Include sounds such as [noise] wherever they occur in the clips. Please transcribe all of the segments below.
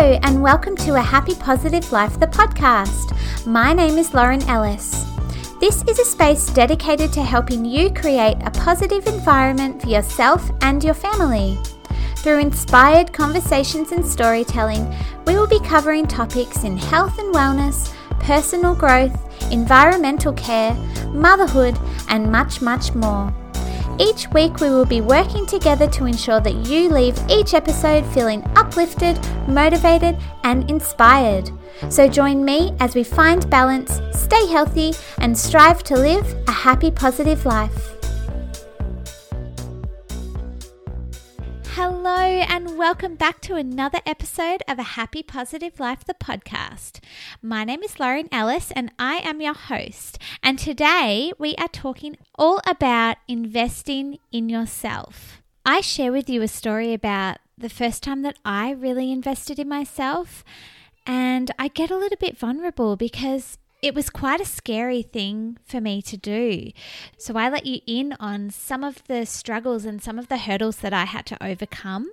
Hello, and welcome to A Happy Positive Life, the podcast. My name is Lauren Ellis. This is a space dedicated to helping you create a positive environment for yourself and your family. Through inspired conversations and storytelling, we will be covering topics in health and wellness, personal growth, environmental care, motherhood, and much, much more. Each week, we will be working together to ensure that you leave each episode feeling uplifted, motivated, and inspired. So join me as we find balance, stay healthy, and strive to live a happy, positive life. Hello, and welcome back to another episode of A Happy Positive Life, the podcast. My name is Lauren Ellis, and I am your host. And today we are talking all about investing in yourself. I share with you a story about the first time that I really invested in myself. And I get a little bit vulnerable because it was quite a scary thing for me to do. So I let you in on some of the struggles and some of the hurdles that I had to overcome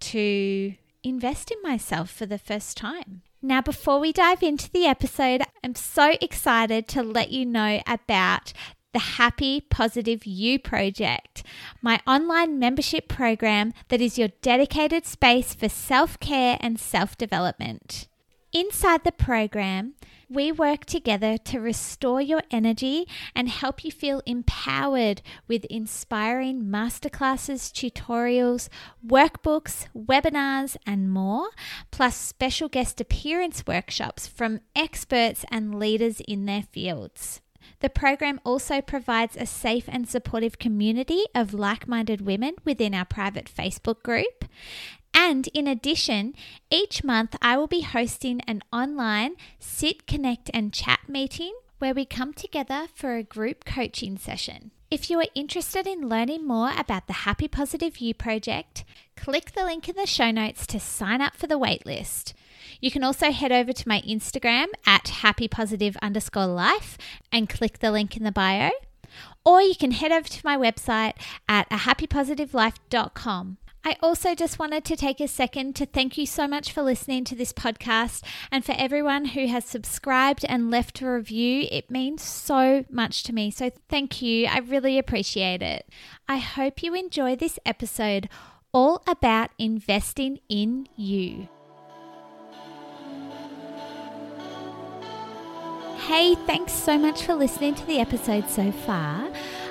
to invest in myself for the first time. Now, before we dive into the episode, I'm so excited to let you know about the Happy Positive You Project, my online membership program that is your dedicated space for self care and self development. Inside the program, we work together to restore your energy and help you feel empowered with inspiring masterclasses, tutorials, workbooks, webinars, and more, plus special guest appearance workshops from experts and leaders in their fields. The program also provides a safe and supportive community of like minded women within our private Facebook group. And in addition, each month I will be hosting an online sit, connect, and chat meeting where we come together for a group coaching session. If you are interested in learning more about the Happy Positive You project, click the link in the show notes to sign up for the waitlist. You can also head over to my Instagram at happypositive underscore life and click the link in the bio. Or you can head over to my website at ahappypositivelife.com. I also just wanted to take a second to thank you so much for listening to this podcast and for everyone who has subscribed and left a review. It means so much to me. So thank you. I really appreciate it. I hope you enjoy this episode all about investing in you. Hey, thanks so much for listening to the episode so far.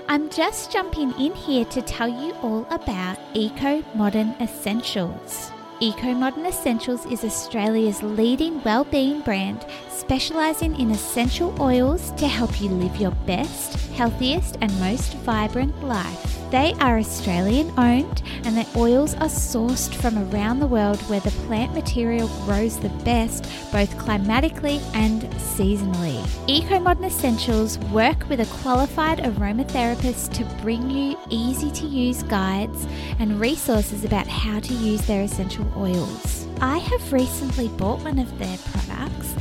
I'm just jumping in here to tell you all about Eco Modern Essentials. Eco Modern Essentials is Australia's leading well-being brand specializing in essential oils to help you live your best, healthiest and most vibrant life. They are Australian owned and their oils are sourced from around the world where the plant material grows the best, both climatically and seasonally. Eco Modern Essentials work with a qualified aromatherapist to bring you easy to use guides and resources about how to use their essential oils. I have recently bought one of their products.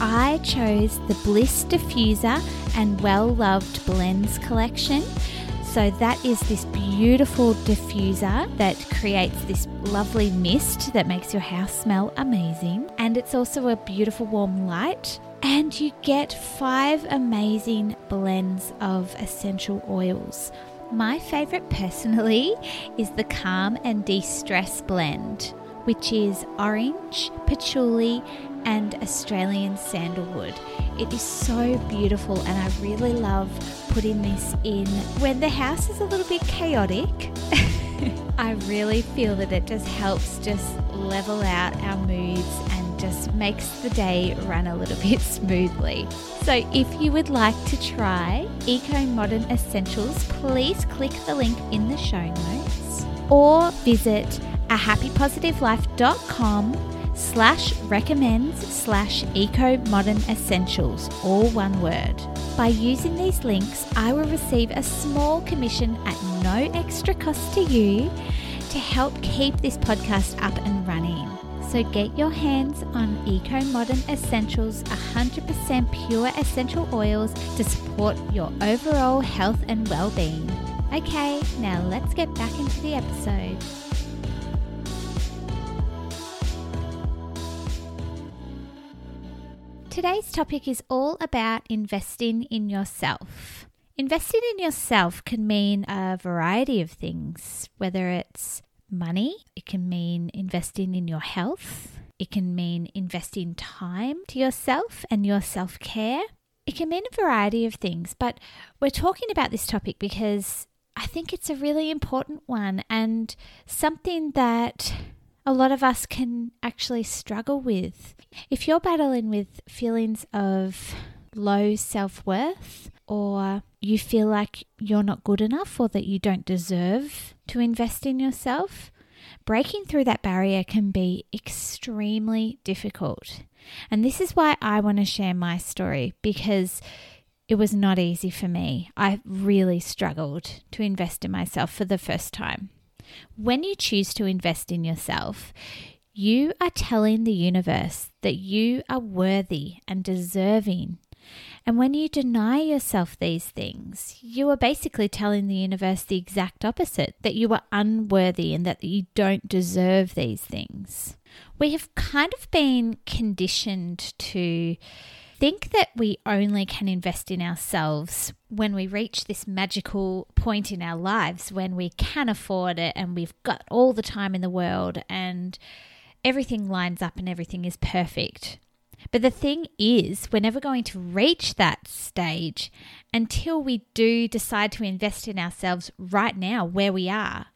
I chose the Bliss Diffuser and Well Loved Blends collection. So, that is this beautiful diffuser that creates this lovely mist that makes your house smell amazing. And it's also a beautiful warm light. And you get five amazing blends of essential oils. My favorite personally is the Calm and De Stress blend, which is orange, patchouli, and Australian sandalwood. It is so beautiful, and I really love putting this in when the house is a little bit chaotic. [laughs] I really feel that it just helps just level out our moods and just makes the day run a little [laughs] bit smoothly. So, if you would like to try Eco Modern Essentials, please click the link in the show notes or visit ahappypositivelife.com slash recommends slash eco modern essentials, all one word. By using these links, I will receive a small commission at no extra cost to you to help keep this podcast up and running. So get your hands on Eco Modern Essentials 100% pure essential oils to support your overall health and well-being. Okay, now let's get back into the episode. Today's topic is all about investing in yourself. Investing in yourself can mean a variety of things, whether it's money, it can mean investing in your health, it can mean investing time to yourself and your self care. It can mean a variety of things, but we're talking about this topic because I think it's a really important one and something that a lot of us can actually struggle with. If you're battling with feelings of low self worth, or you feel like you're not good enough, or that you don't deserve to invest in yourself, breaking through that barrier can be extremely difficult. And this is why I want to share my story because it was not easy for me. I really struggled to invest in myself for the first time. When you choose to invest in yourself, you are telling the universe that you are worthy and deserving. And when you deny yourself these things, you are basically telling the universe the exact opposite that you are unworthy and that you don't deserve these things. We have kind of been conditioned to think that we only can invest in ourselves when we reach this magical point in our lives when we can afford it and we've got all the time in the world and everything lines up and everything is perfect. But the thing is, we're never going to reach that stage until we do decide to invest in ourselves right now, where we are.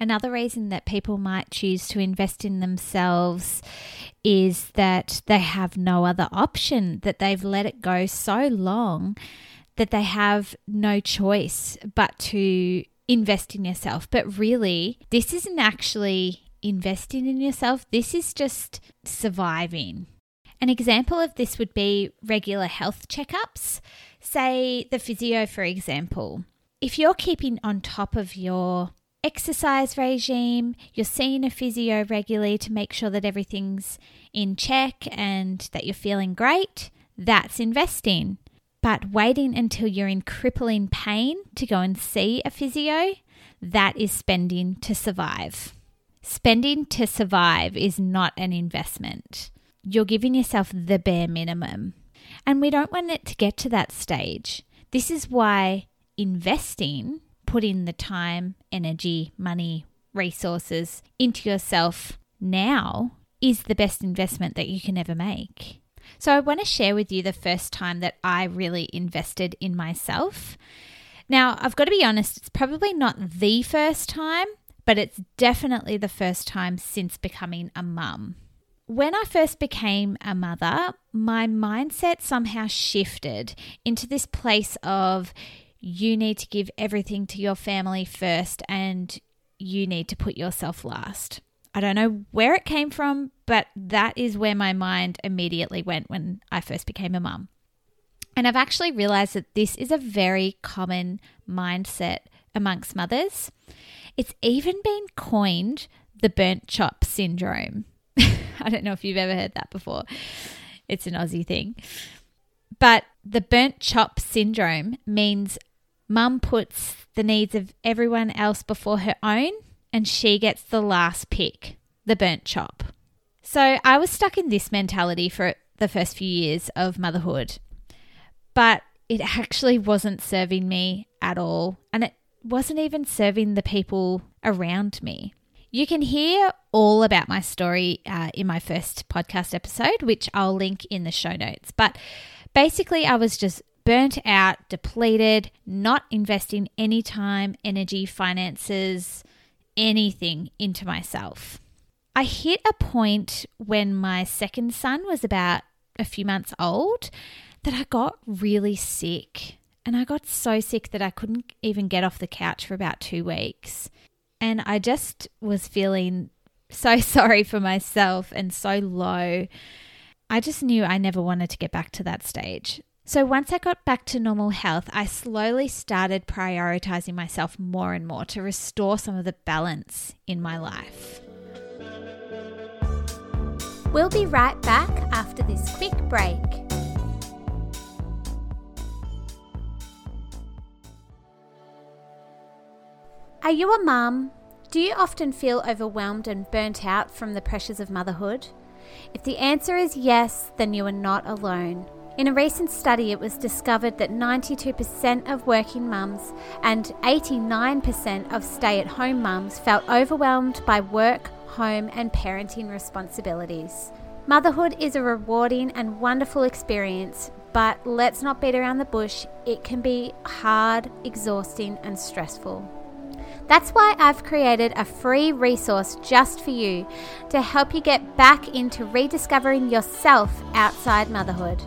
Another reason that people might choose to invest in themselves is that they have no other option, that they've let it go so long that they have no choice but to invest in yourself. But really, this isn't actually investing in yourself, this is just surviving. An example of this would be regular health checkups. Say the physio, for example. If you're keeping on top of your exercise regime, you're seeing a physio regularly to make sure that everything's in check and that you're feeling great, that's investing. But waiting until you're in crippling pain to go and see a physio, that is spending to survive. Spending to survive is not an investment you're giving yourself the bare minimum. And we don't want it to get to that stage. This is why investing, putting the time, energy, money, resources into yourself now is the best investment that you can ever make. So, I want to share with you the first time that I really invested in myself. Now, I've got to be honest, it's probably not the first time, but it's definitely the first time since becoming a mum when I first became a mother, my mindset somehow shifted into this place of you need to give everything to your family first and you need to put yourself last. I don't know where it came from, but that is where my mind immediately went when I first became a mum. And I've actually realized that this is a very common mindset amongst mothers. It's even been coined the burnt chop syndrome. [laughs] I don't know if you've ever heard that before. It's an Aussie thing. But the burnt chop syndrome means mum puts the needs of everyone else before her own and she gets the last pick, the burnt chop. So I was stuck in this mentality for the first few years of motherhood, but it actually wasn't serving me at all. And it wasn't even serving the people around me. You can hear all about my story uh, in my first podcast episode, which I'll link in the show notes. But basically, I was just burnt out, depleted, not investing any time, energy, finances, anything into myself. I hit a point when my second son was about a few months old that I got really sick. And I got so sick that I couldn't even get off the couch for about two weeks. And I just was feeling so [laughs] sorry for myself and so low. I just knew I never wanted to get back to that stage. So once I got back to normal health, I slowly started prioritizing myself more and more to restore some of the balance in my life. We'll be right back after this quick break. Are you a mum? Do you often feel overwhelmed and burnt out from the pressures of motherhood? If the answer is yes, then you are not alone. In a recent study, it was discovered that 92% of working mums and 89% of stay at home mums felt overwhelmed by work, home, and parenting responsibilities. Motherhood is a rewarding and wonderful experience, but let's not beat around the bush, it can be hard, exhausting, and stressful. That's why I've created a free resource just for you to help you get back into rediscovering yourself outside motherhood.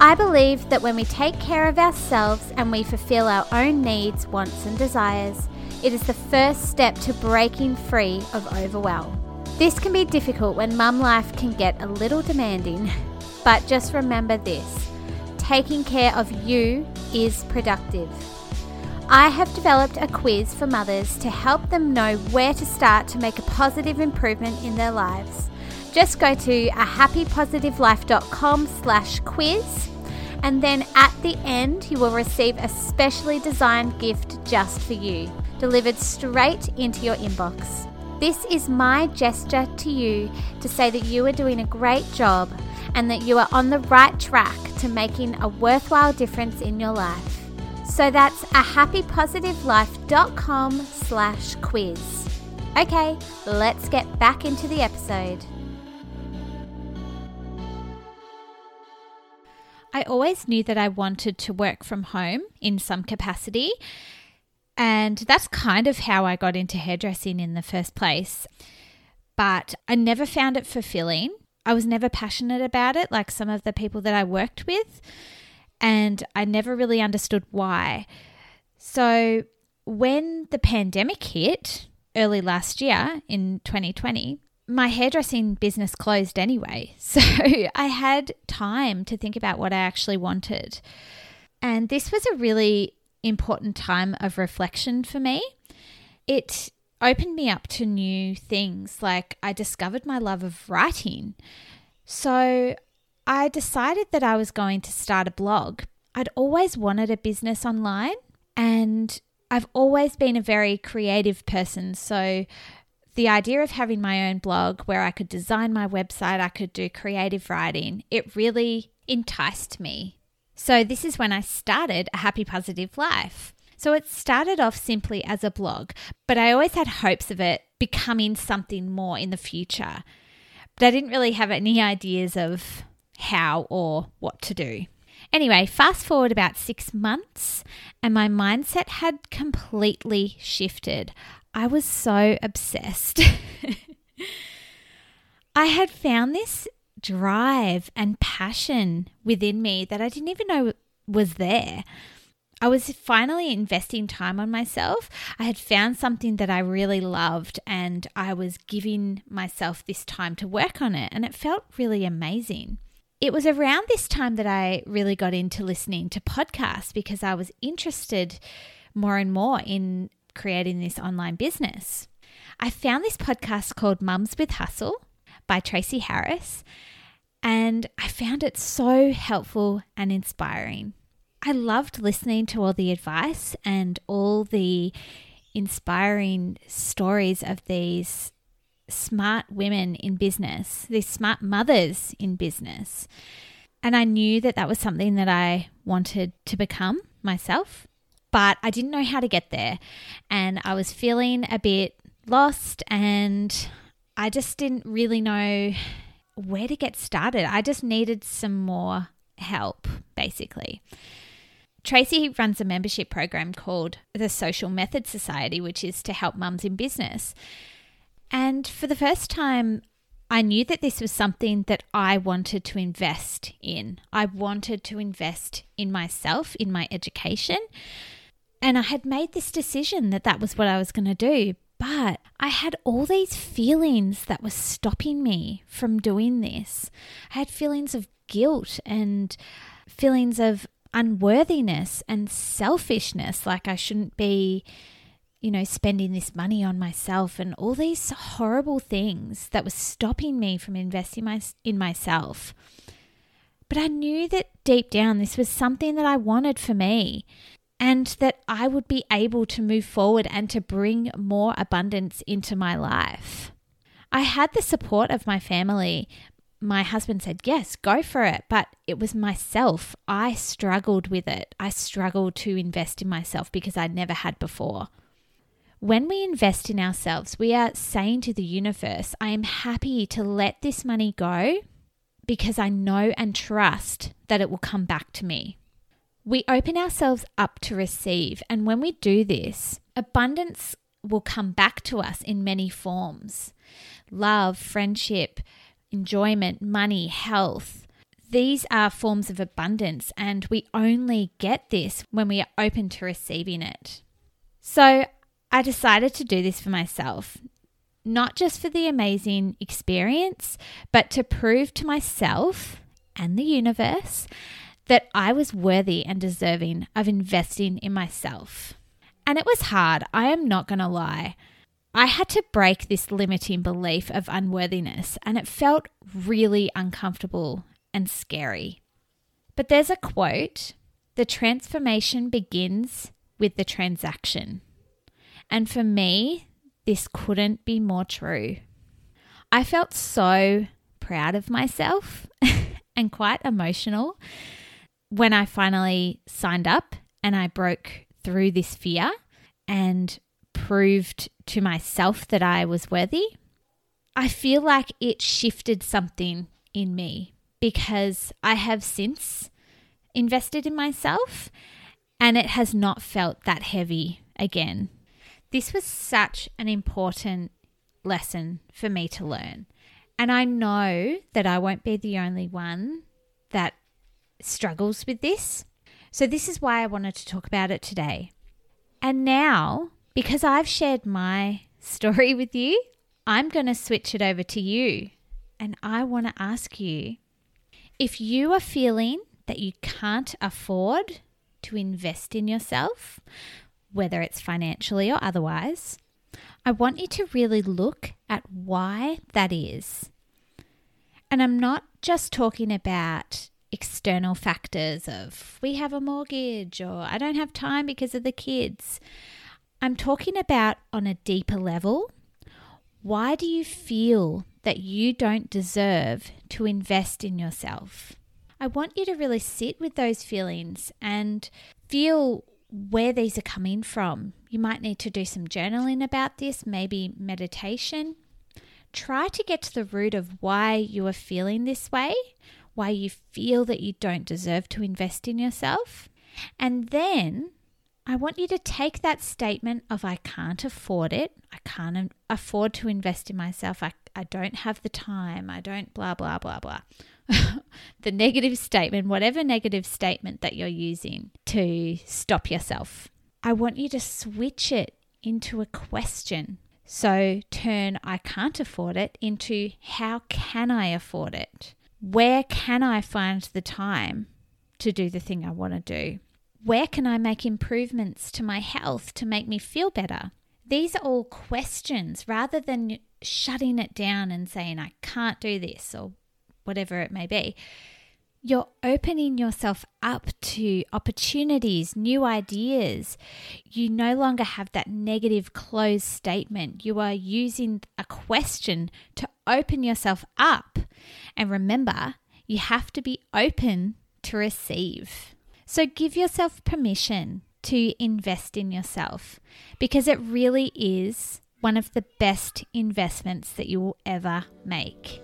I believe that when we take care of ourselves and we fulfill our own needs, wants, and desires, it is the first step to breaking free of overwhelm. This can be difficult when mum life can get a little demanding, [laughs] but just remember this taking care of you is productive. I have developed a quiz for mothers to help them know where to start to make a positive improvement in their lives. Just go to a happypositivelife.com slash quiz and then at the end you will receive a specially designed gift just for you, delivered straight into your inbox. This is my gesture to you to say that you are doing a great job and that you are on the right track to making a worthwhile difference in your life. So that's a happypositivelife.com slash quiz. Okay, let's get back into the episode. I always knew that I wanted to work from home in some capacity. And that's kind of how I got into hairdressing in the first place. But I never found it fulfilling. I was never passionate about it like some of the people that I worked with. And I never really understood why. So when the pandemic hit early last year in 2020, my hairdressing business closed anyway. [laughs] So I had time to think about what I actually wanted. And this was a really important time of reflection for me. It opened me up to new things, like I discovered my love of writing. So I decided that I was going to start a blog. I'd always wanted a business online, and I've always been a very creative person. So the idea of having my own blog where I could design my website, I could do creative writing, it really enticed me. So, this is when I started A Happy Positive Life. So, it started off simply as a blog, but I always had hopes of it becoming something more in the future. But I didn't really have any [laughs] ideas of how or what to do. Anyway, fast forward about six months, and my mindset had completely shifted. I was so obsessed. [laughs] I had found this drive and passion within me that I didn't even know was there. I was finally investing time on myself. I had found something that I really loved and I was giving myself this time to work on it, and it felt really amazing. It was around this time that I really got into listening to podcasts because I was interested more and more in creating this online business. I found this podcast called Mums with Hustle by Tracy Harris, and I found it so helpful and inspiring. I loved listening to all the advice and all the inspiring stories of these smart women in business, these smart mothers in business. And I knew that that was something that I wanted to become myself but I didn't know how to get there. And I was feeling a bit lost and I just didn't really know where to get started. I just needed some more help, basically. Tracy runs a membership program called the Social Method Society, which is to help mums in business. And for the first time, I knew that this was something that I wanted to invest in. I wanted to invest in myself, in my education, and I had made this decision that that was what I was going to do. But I had all these feelings that were stopping me from doing this. I had feelings of guilt and feelings of unworthiness and selfishness, like I shouldn't be, you know, spending this money on myself and all these horrible things that were stopping me from investing my, in myself. But I knew that deep down this was something that I wanted for me and that I would be able to move forward and to bring more abundance into my life. I had the support of my family. my husband said, Yes, go for it. But it was myself. I struggled with it. I struggled to invest in myself because I never had before. When we invest in ourselves, we are saying to the universe, I am happy to let this money go because I know and trust that it will come back to me. We open ourselves up to receive, and when we do this, abundance will come back to us in many forms love, friendship, enjoyment, money, health. These are forms of abundance, and we only get this when we are open to receiving it. So, I decided to do this for myself, not just for the amazing experience, but to prove to myself and the universe that I was worthy and deserving of investing in myself. And it was hard, I am not going to lie. I had to break this limiting belief of unworthiness, and it felt really uncomfortable and scary. But there's a quote the transformation begins with the transaction. And for me, this couldn't be more true. I felt so proud of myself [laughs] and quite emotional when I finally signed up and I broke through this fear and proved to myself that I was worthy, I feel like it shifted something in me because I have since invested in myself and it has not felt that heavy again. This was such an important lesson for me to learn. And I know that I won't be the only one that struggles with this. So, this is why I wanted to talk about it today. And now, because I've shared my story with you, I'm going to switch it over to you. And I want to ask you if you are feeling that you can't afford to invest in yourself, whether it's financially or otherwise, I want you to really look at why that is. And I'm not just talking about external factors of we have a mortgage or I don't have time because of the kids. I'm talking about on a deeper level. Why do you feel that you don't deserve to invest in yourself? I want you to really sit with those feelings and feel where these are coming from. You might need to do some journaling about this, maybe meditation. Try to get to the root of why you are feeling this way, why you feel that you don't deserve to invest in yourself. And then I want you to take that statement of I can't afford it, I can't afford to invest in myself, I, I don't have the time, I don't blah, blah, blah, blah. [laughs] the negative statement, whatever negative statement that you're using to stop yourself. I want you to switch it into a question. So turn I can't afford it into how can I afford it? Where can I find the time to do the thing I want to do? Where can I make improvements to my health to make me feel better? These are all questions rather than shutting it down and saying, I can't do this or whatever it may be. You're opening yourself up to opportunities, new ideas. You no longer have that negative closed statement. You are using a question to open yourself up. And remember, you have to be open to receive. So give yourself permission to invest in yourself because it really is one of the best investments that you will ever make.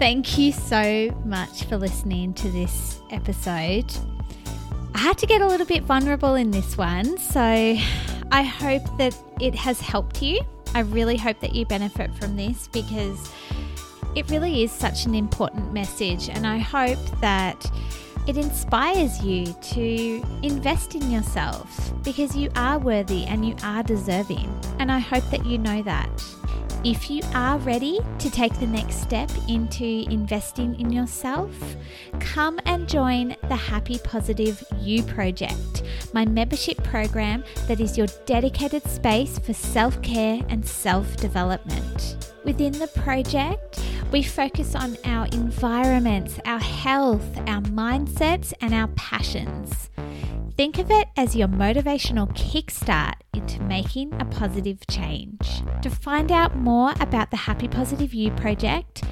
Thank you so much for listening to this episode. I had to get a little bit vulnerable in this one, so I hope that it has helped you. I really hope that you benefit from this because it really is such an important message, and I hope that it inspires you to invest in yourself because you are worthy and you are deserving. And I hope that you know that. If you are ready to take the next step into investing in yourself, come and join the Happy Positive You Project, my membership program that is your dedicated space for self care and self development. Within the project, we focus on our environments, our health, our mindsets, and our passions. Think of it as your motivational kickstart into making a positive change. To find out more about the Happy Positive You project,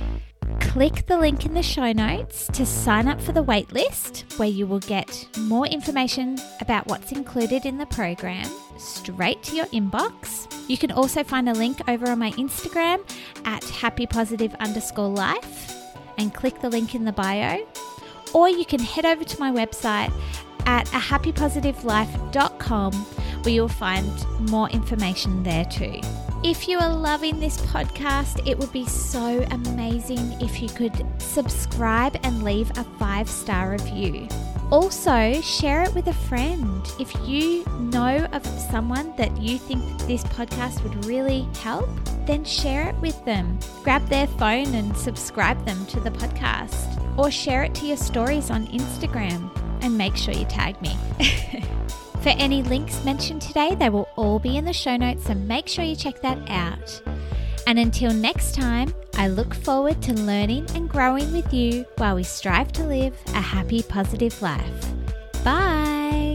click the link in the show notes to sign up for the waitlist, where you will get more information about what's included in the program straight to your inbox. You can also find a link over on my Instagram at happypositive underscore life and click the link in the bio. Or you can head over to my website at ahappypositivelife.com where you'll find more information there too. If you are loving this podcast, it would be so amazing if you could subscribe and leave a five star review. Also, share it with a friend. If you know of someone that you think this podcast would really help, then share it with them. Grab their phone and subscribe them to the podcast, or share it to your stories on Instagram and make sure you tag me. [laughs] For any links mentioned today, they will all be in the show notes, so make sure you check that out. And until next time, I look forward to learning and growing with you while we strive to live a happy, positive life. Bye.